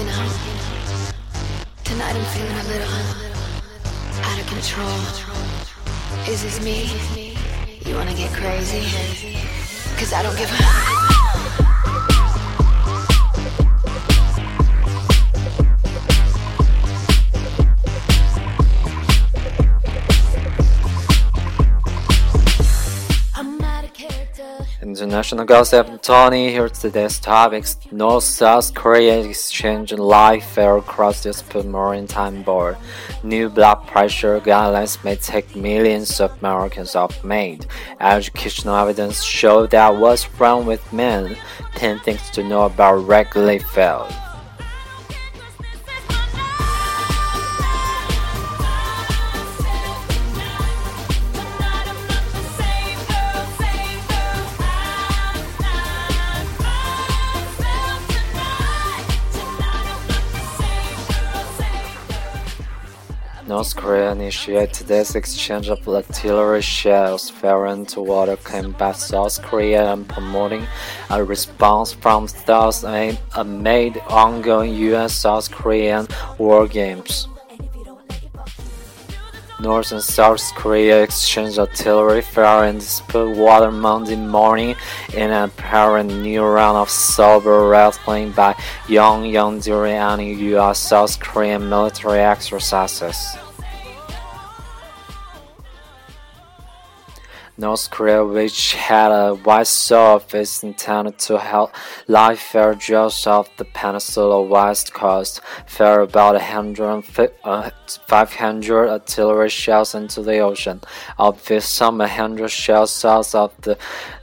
You know, tonight I'm feeling a little out of control. Is this me? You wanna get crazy? Cause I don't give a. International Gossip Tony here today's topics North South Korea exchange live fare across dispute maritime board. New blood pressure guidelines may take millions of Americans off made. Educational evidence show that what's wrong with men. 10 things to know about Wrigley Field. North Korea initiated this exchange of artillery shells firing toward combat South Korea and promoting a response from South amid ongoing U.S.-South Korean war games. North and South Korea exchanged artillery fire and dispute water Monday morning in an apparent new round of saber rattling by Pyongyang during any U.S.-South Korean military exercises. North Korea, which had a wide surface intended to help live fire just off the peninsula west coast, fired about 100, uh, 500 artillery shells into the ocean, of which some 100 shells south of the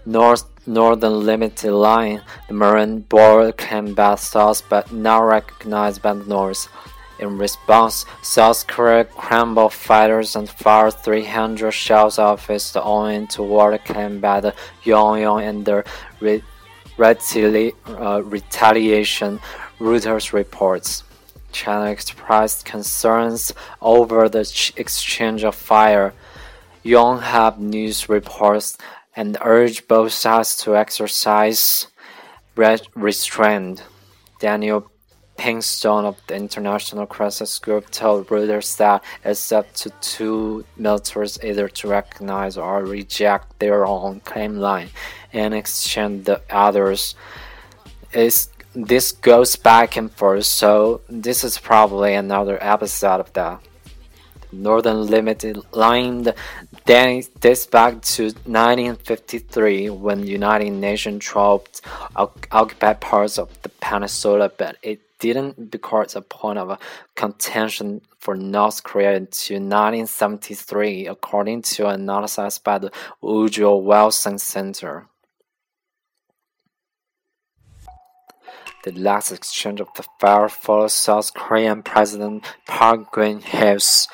north northern limited line. The Marine Board came back south but not recognized by the North. In response, South Korea scrambled fighters and fired 300 shells off its own toward claim by the and the re retali uh, retaliation, Reuters reports. China expressed concerns over the exchange of fire. Yonhap News reports and urged both sides to exercise restraint. Daniel Pinkston of the International Crisis Group told Reuters that it's up to two militaries either to recognize or reject their own claim line and exchange the others. It's, this goes back and forth, so this is probably another episode of that. Northern Limited Line dates back to 1953 when United Nations troops occupied parts of the peninsula, but it didn't become a point of contention for North Korea until 1973, according to analysis by the Woodrow Wilson Center. The last exchange of the fire followed South Korean President Park Geun-hye's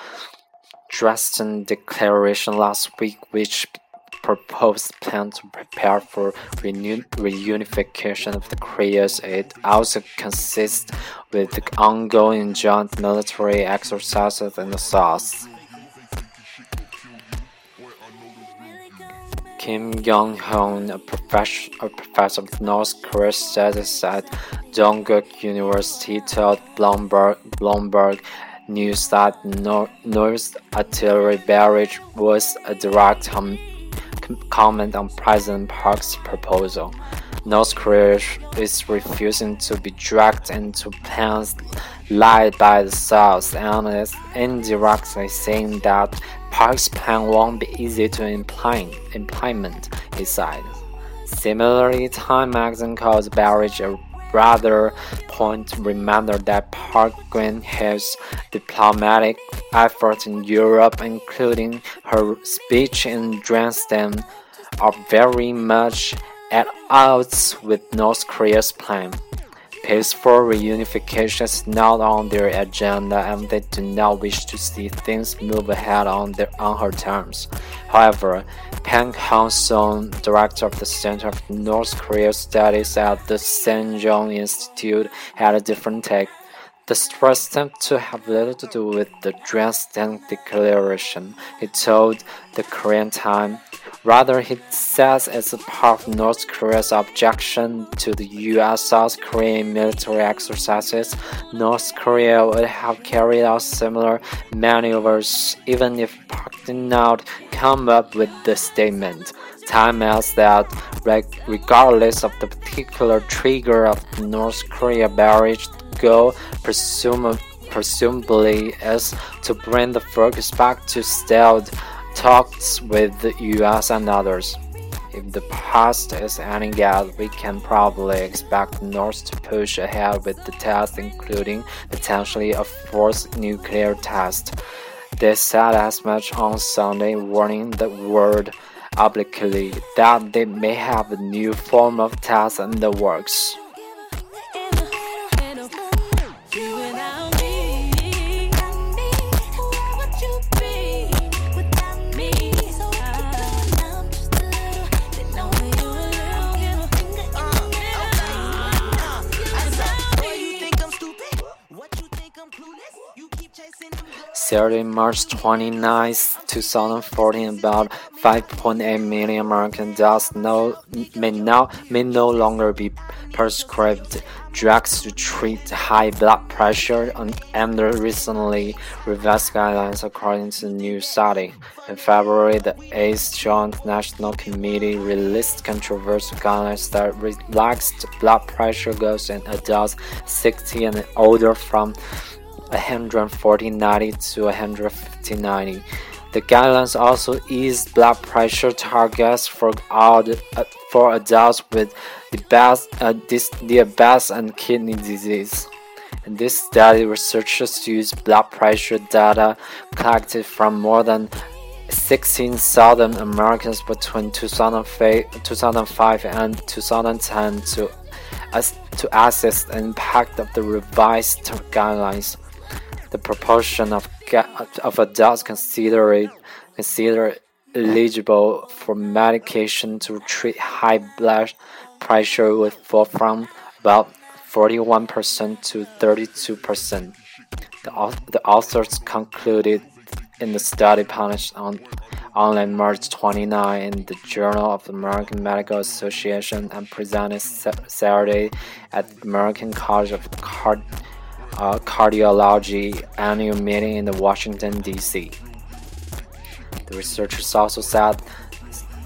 Dresden Declaration last week, which proposed plan to prepare for reunification of the Koreas. It also consists with the ongoing joint military exercises in the south. Kim Yong-hyun, a, professor, a professor of North Korea studies at Dongguk University, told Bloomberg, Bloomberg News that North Artillery Barrage was a direct comment on President Park's proposal. North Korea is refusing to be dragged into plans led by the South and is indirectly saying that Park's plan won't be easy to implement, implement he said. Similarly, Time magazine calls Barrage a rather point reminder that Park Geun-hye's diplomatic efforts in Europe, including her speech in Dresden, are very much at odds with North Korea's plan. Peaceful reunification is not on their agenda and they do not wish to see things move ahead on, their, on her terms. However, Pang Hong-song, director of the Center of North Korea Studies at the Sejong Institute, had a different take. The stress seemed to have little to do with the Dresden Declaration, he told the Korean Times. Rather, he says it's part of North Korea's objection to the U.S. South Korean military exercises. North Korea would have carried out similar maneuvers even if Park did not come up with the statement. Time adds that, regardless of the particular trigger of the North Korea barrage, goal presumably presumably is to bring the focus back to stealth talks with the US and others. If the past is any guide, we can probably expect North to push ahead with the test, including potentially a fourth nuclear test. They said as much on Sunday, warning the world obliquely that they may have a new form of test in the works. Saturday, March 29, 2014, about 5.8 million American adults no, may, now, may no longer be prescribed drugs to treat high blood pressure under recently revised guidelines according to the new study. In February, the 8th Joint National Committee released controversial guidelines that relaxed blood pressure goals in adults 60 and older from 140-90 to 150-90. The guidelines also eased blood pressure targets for all the, uh, for adults with uh, diabetes and kidney disease. In this study, researchers used blood pressure data collected from more than 16,000 Americans between 2005 and 2010 to, to assess the impact of the revised guidelines the proportion of, of adults considered, considered eligible for medication to treat high blood pressure would fall from about 41% to 32%. The, the authors concluded in the study published on online March 29 in the Journal of the American Medical Association and presented Saturday at the American College of Card uh, cardiology annual meeting in the Washington, D.C. The researchers also said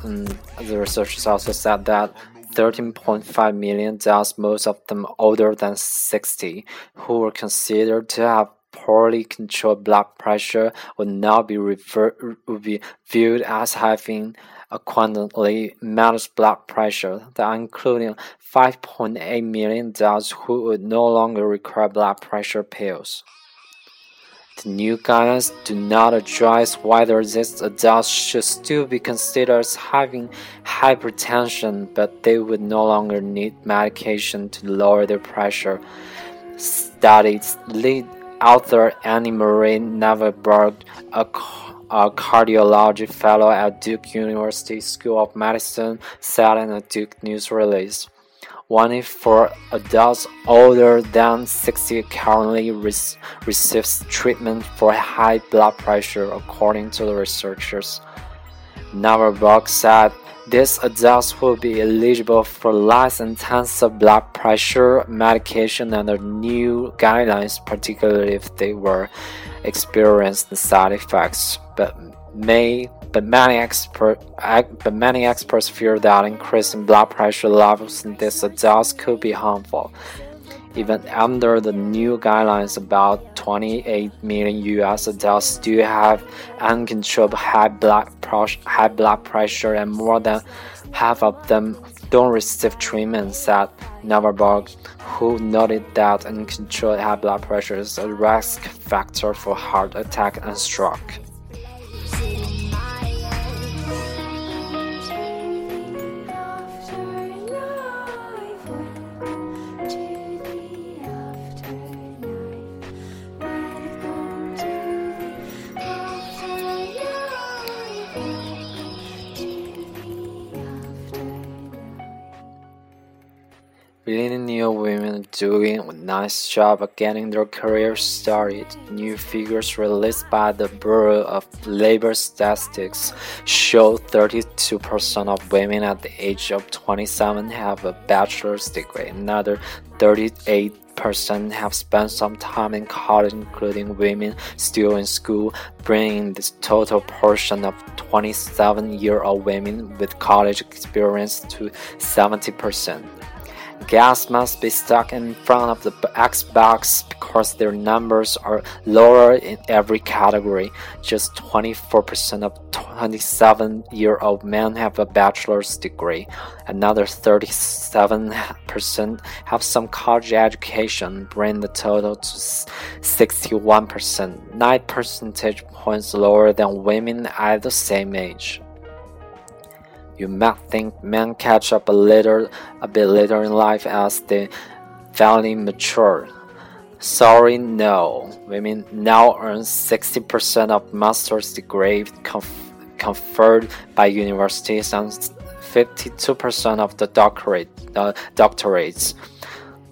um, the researchers also said that 13.5 million adults, most of them older than 60, who were considered to have poorly controlled blood pressure would now be, refer- would be viewed as having Accordingly, managed blood pressure, that including 5.8 million adults who would no longer require blood pressure pills. The new guidelines do not address whether these adults should still be considered having hypertension, but they would no longer need medication to lower their pressure. Studies lead author Annie Marie Navar-Boggan, a a cardiology fellow at Duke University School of Medicine, said in a Duke news release. One in four adults older than 60 currently receives treatment for high blood pressure, according to the researchers. Navar-Boggan said these adults will be eligible for less intensive blood pressure medication under new guidelines, particularly if they were experienced side effects. But may but many but many experts fear that increasing blood pressure levels in these adults could be harmful. Even under the new guidelines, about 28 million US adults still have uncontrolled high blood, high blood pressure, and more than half of them don't receive treatment, said Navar-Boggan, who noted that uncontrolled high blood pressure is a risk factor for heart attack and stroke. Millennial women doing a nice job of getting their career started. New figures released by the Bureau of Labor Statistics show 32% of women at the age of 27 have a bachelor's degree. Another 38 percent have spent some time in college, including women still in school, bringing the total portion of 27 year old women with college experience to 70 percent. Gas must be stuck in front of the Xbox because their numbers are lower in every category. Just 24% of 27 year old men have a bachelor's degree. Another 37% have some college education, bringing the total to 61%, 9 percentage points lower than women at the same age. You might think men catch up a little, a bit later in life as they finally mature. Sorry, no. Women now earn 60% of master's degrees conf conferred by universities and 52% of the doctorate, uh, doctorates.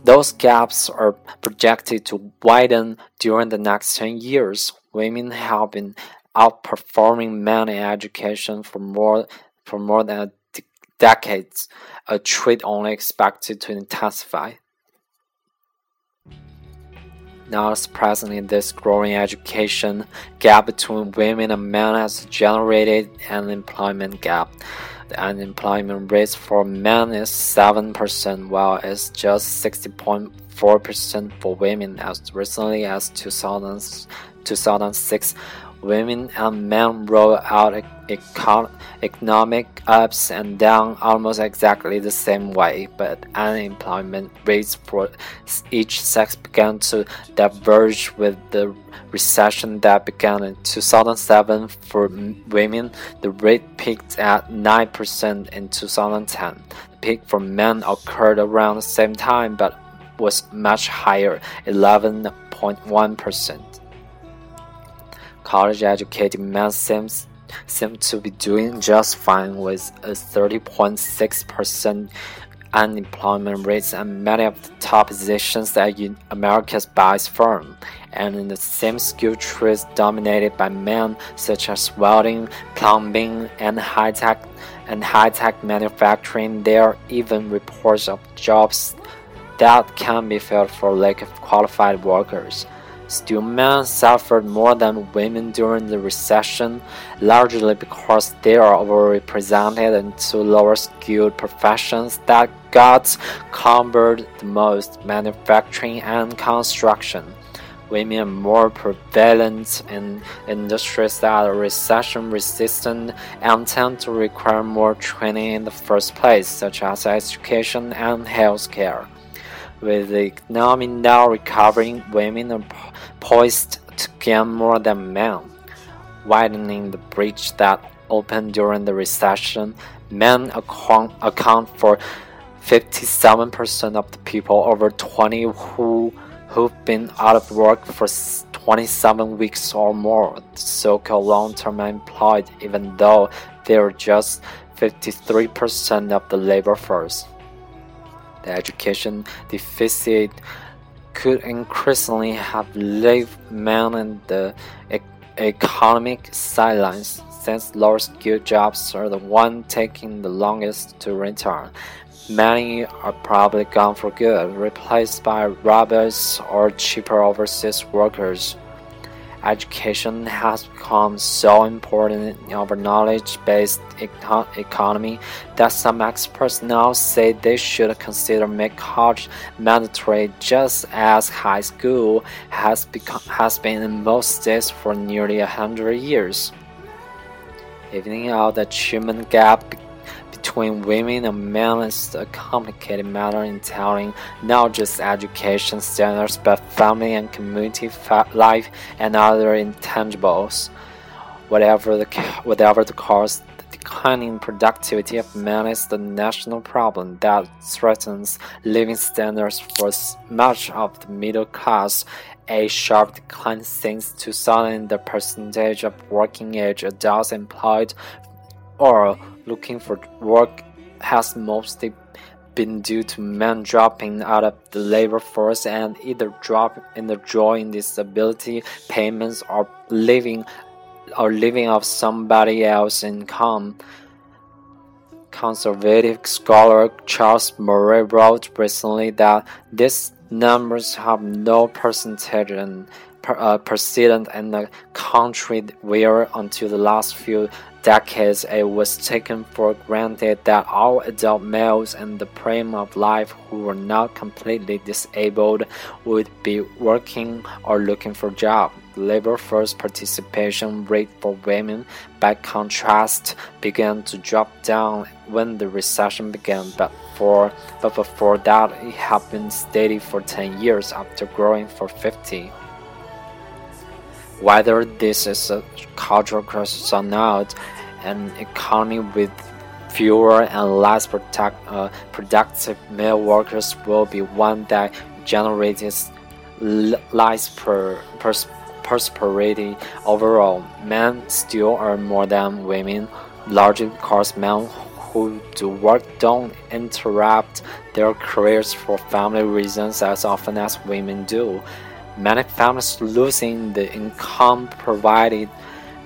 Those gaps are projected to widen during the next 10 years. Women have been outperforming men in education for more for more than decades, a trend only expected to intensify. Now, presently, this growing education gap between women and men has generated an employment gap. The unemployment rate for men is 7%, while it's just 60.4% for women as recently as 2000, 2006 women and men roll out econ economic ups and downs almost exactly the same way, but unemployment rates for each sex began to diverge with the recession that began in 2007 for women. The rate peaked at 9% in 2010. The peak for men occurred around the same time but was much higher, 11.1%. College educated men seems seem to be doing just fine with a 30.6% unemployment rate and many of the top positions at America's best firm. And in the same skill trades dominated by men such as welding, plumbing, and high tech and high tech manufacturing, there are even reports of jobs that can be filled for lack of qualified workers. Still, men suffered more than women during the recession, largely because they are overrepresented into lower skilled professions that got cumbered the most manufacturing and construction. Women are more prevalent in industries that are recession resistant and tend to require more training in the first place, such as education and healthcare. With the economy now recovering, women are poised to gain more than men, widening the breach that opened during the recession. Men account, account for 57% of the people over 20 who who've been out of work for 27 weeks or more, so-called long-term employed, even though they're just 53% of the labor force. The education deficit could increasingly have left men in the e economic sidelines, since lower skilled jobs are the ones taking the longest to return. Many are probably gone for good, replaced by robots or cheaper overseas workers education has become so important in our knowledge based econ economy that some experts now say they should consider make college mandatory just as high school has, become, has been in most states for nearly a hundred years. Evening out the achievement gap between women and men is a complicated matter entailing not just education standards but family and community life and other intangibles. Whatever the, whatever the cause, the declining productivity of men is the national problem that threatens living standards for much of the middle class a sharp decline since 2000 in the percentage of working age adults employed or looking for work has mostly been due to men dropping out of the labor force and either drop in the drawing disability payments or living or living off somebody else's income. Conservative scholar Charles Murray wrote recently that these numbers have no percentage and uh, precedent in the country where until the last few decades it was taken for granted that all adult males in the prime of life who were not completely disabled would be working or looking for jobs. The labor force participation rate for women, by contrast, began to drop down when the recession began, but for but before that it had been steady for 10 years after growing for 50. Whether this is a cultural crisis or not, an economy with fewer and less protect, uh, productive male workers will be one that generates less per, pers overall. Men still earn more than women, largely because men who do work don't interrupt their careers for family reasons as often as women do. Many families losing the income provided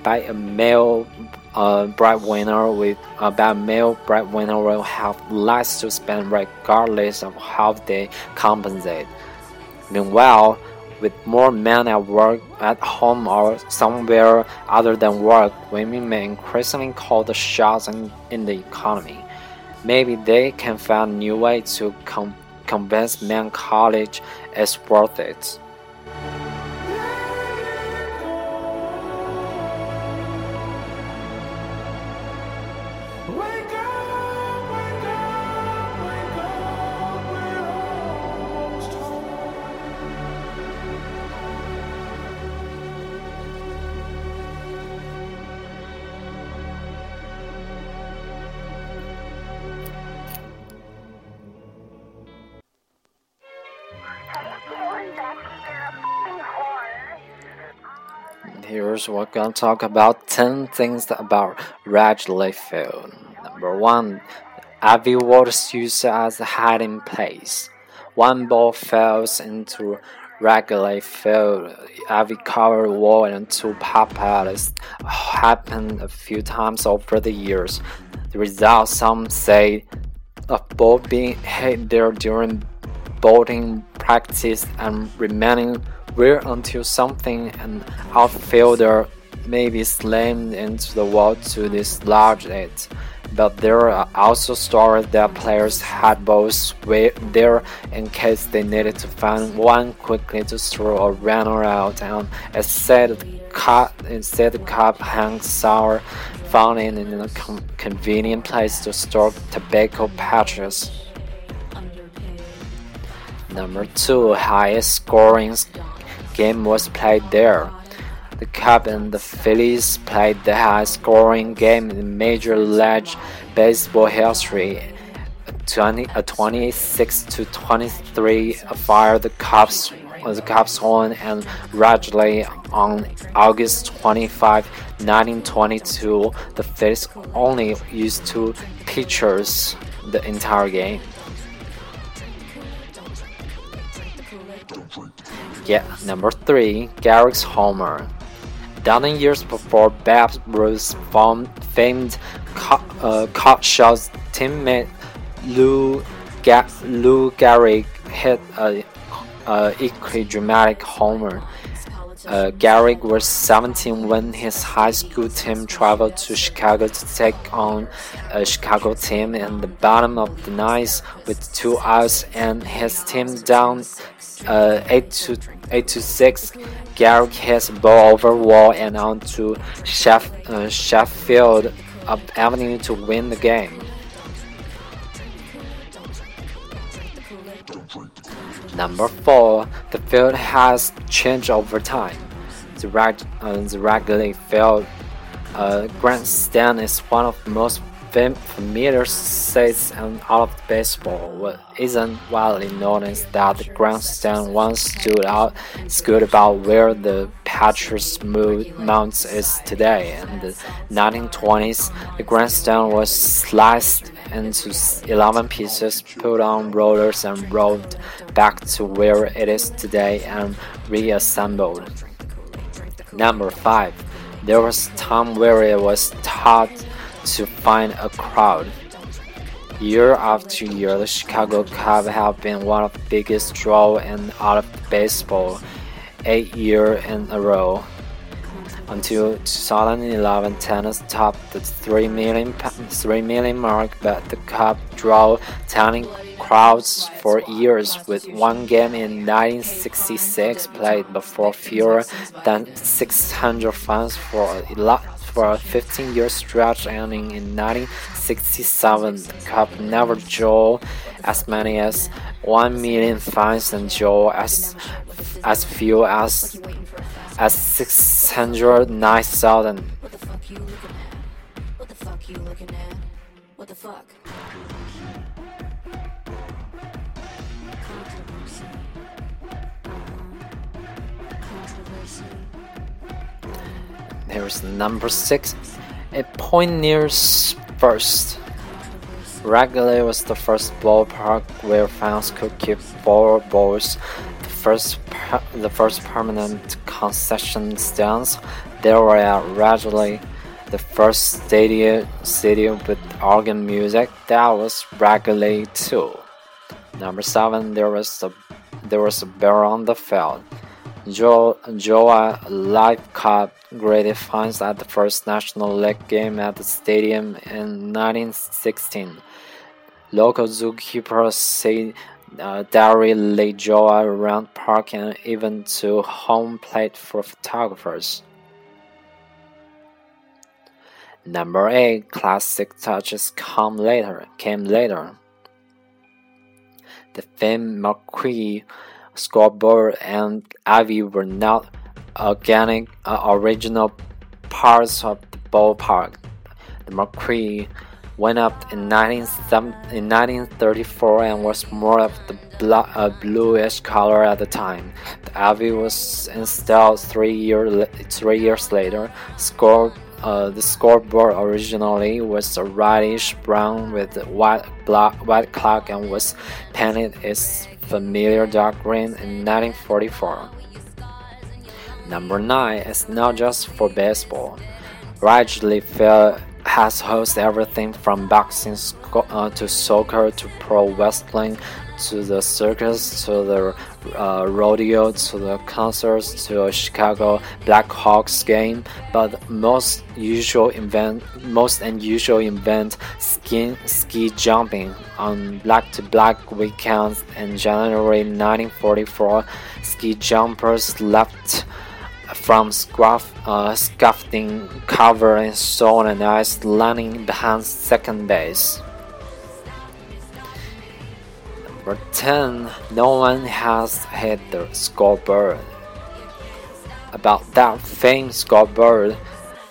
by a male uh, breadwinner with uh, by a male breadwinner will have less to spend regardless of how they compensate. Meanwhile, with more men at work, at home, or somewhere other than work, women may increasingly call the shots in, in the economy. Maybe they can find new way to com convince men college is worth it. We're gonna talk about 10 things about Wrigley Field. Number one, Avi Waters used as a hiding place. One ball falls into Wrigley Field. Ivy covered wall and two pop happened a few times over the years. The result, some say, of ball being hit there during boating practice and remaining wait until something an outfielder may be slammed into the wall to dislodge it. But there are also stories that players had balls there in case they needed to find one quickly to throw a runner out, and instead cup, instead cup hangs sour, found in a convenient place to store tobacco patches. Number two, highest scoring game was played there. The Cubs and the Phillies played the highest scoring game in Major League Baseball history. 20, a 26 to 23 fire the Cubs uh, the Cubs won and Wrigley on August 25, 1922. The Phillies only used two pitchers the entire game. Yeah, number three, Gehrigs Homer. Dozen years before Babe Ruth's famed cut, uh, shots teammate Lou, Ga Lou Gehrig hit a, a equally dramatic homer. Uh, Gehrig was 17 when his high school team traveled to Chicago to take on a Chicago team in the bottom of the ninth with two outs and his team down uh, 8 to 8 to 6. Gehrig hits the ball over wall and onto Sheff, uh, Sheffield Avenue to win the game. Number 4. The field has changed over time. The, uh, the Wrigley Field uh, grandstand is one of the most familiar sights in all of baseball. What isn't widely known is that the grandstand once stood out stood about where the Patriots Mounds is today. In the 1920s, the grandstand was sliced into 11 pieces, put on rollers, and rolled back to where it is today and reassembled. Number 5. There was time where it was taught to find a crowd. Year after year, the Chicago Cubs have been one of the biggest draw in all of baseball, eight years in a row. Until 2011, tennis topped the 3 million, 3 million mark, but the cup draw tiny crowds for years, with one game in 1966 played before fewer than 600 fans for a, for a 15 year stretch ending in 1967. The Cup never drew as many as 1 million fans and drew as, as few as at 609,000. What the fuck you looking at? What the fuck? Uh-huh. There's number six. A point near first. Wrigley was the first ballpark where fans could keep four balls the first the first permanent concession stands, there were originally the first stadium stadium with organ music that was Wrigley too. Number seven, there was a there was a bear on the field. Joe Joe Live Cup graded fines at the first National League game at the stadium in 1916. Local zookeepers say uh, Derry Lee Joa around park and even to home plate for photographers. Number 8 Classic touches come later, came later. The Finn McQueen scoreboard and Ivy were not organic uh, original parts of the ballpark. The McQueen went up in, 19, in 1934 and was more of the uh, bluish color at the time. The Avi was installed three, year, three years later. Score, uh, the scoreboard originally was a reddish brown with white, black, white clock and was painted its familiar dark green in 1944. Number 9 is not just for baseball. Wrigley Field has hosted everything from boxing uh, to soccer to pro wrestling to the circus to the uh, rodeo to the concerts to a Chicago Blackhawks game. But most usual event, most unusual event, ski ski jumping on black-to-black weekends in January 1944. Ski jumpers left from scuff, uh, scuffing cover in stone and ice landing behind second base. Number 10. No one has hit the scoreboard. About that famed scoreboard,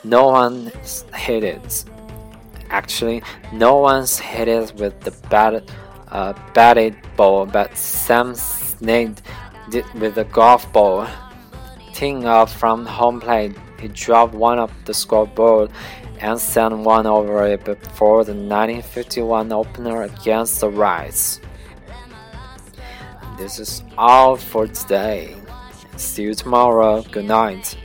no one hit it. Actually, no one's hit it with the bat, uh, batted ball, but Sam Snead did with the golf ball teeing up from home plate, he dropped one of the scoreboard and sent one over it before the 1951 opener against the Reds. This is all for today. See you tomorrow. Good night.